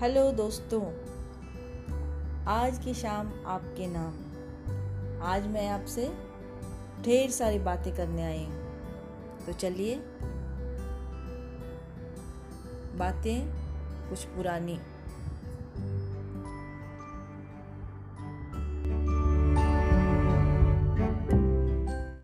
Hello दोस्तों, आज की शाम आपके नाम। आज मैं आपसे ढेर सारी बातें करने आई हूँ। तो चलिए, बातें कुछ पुरानी।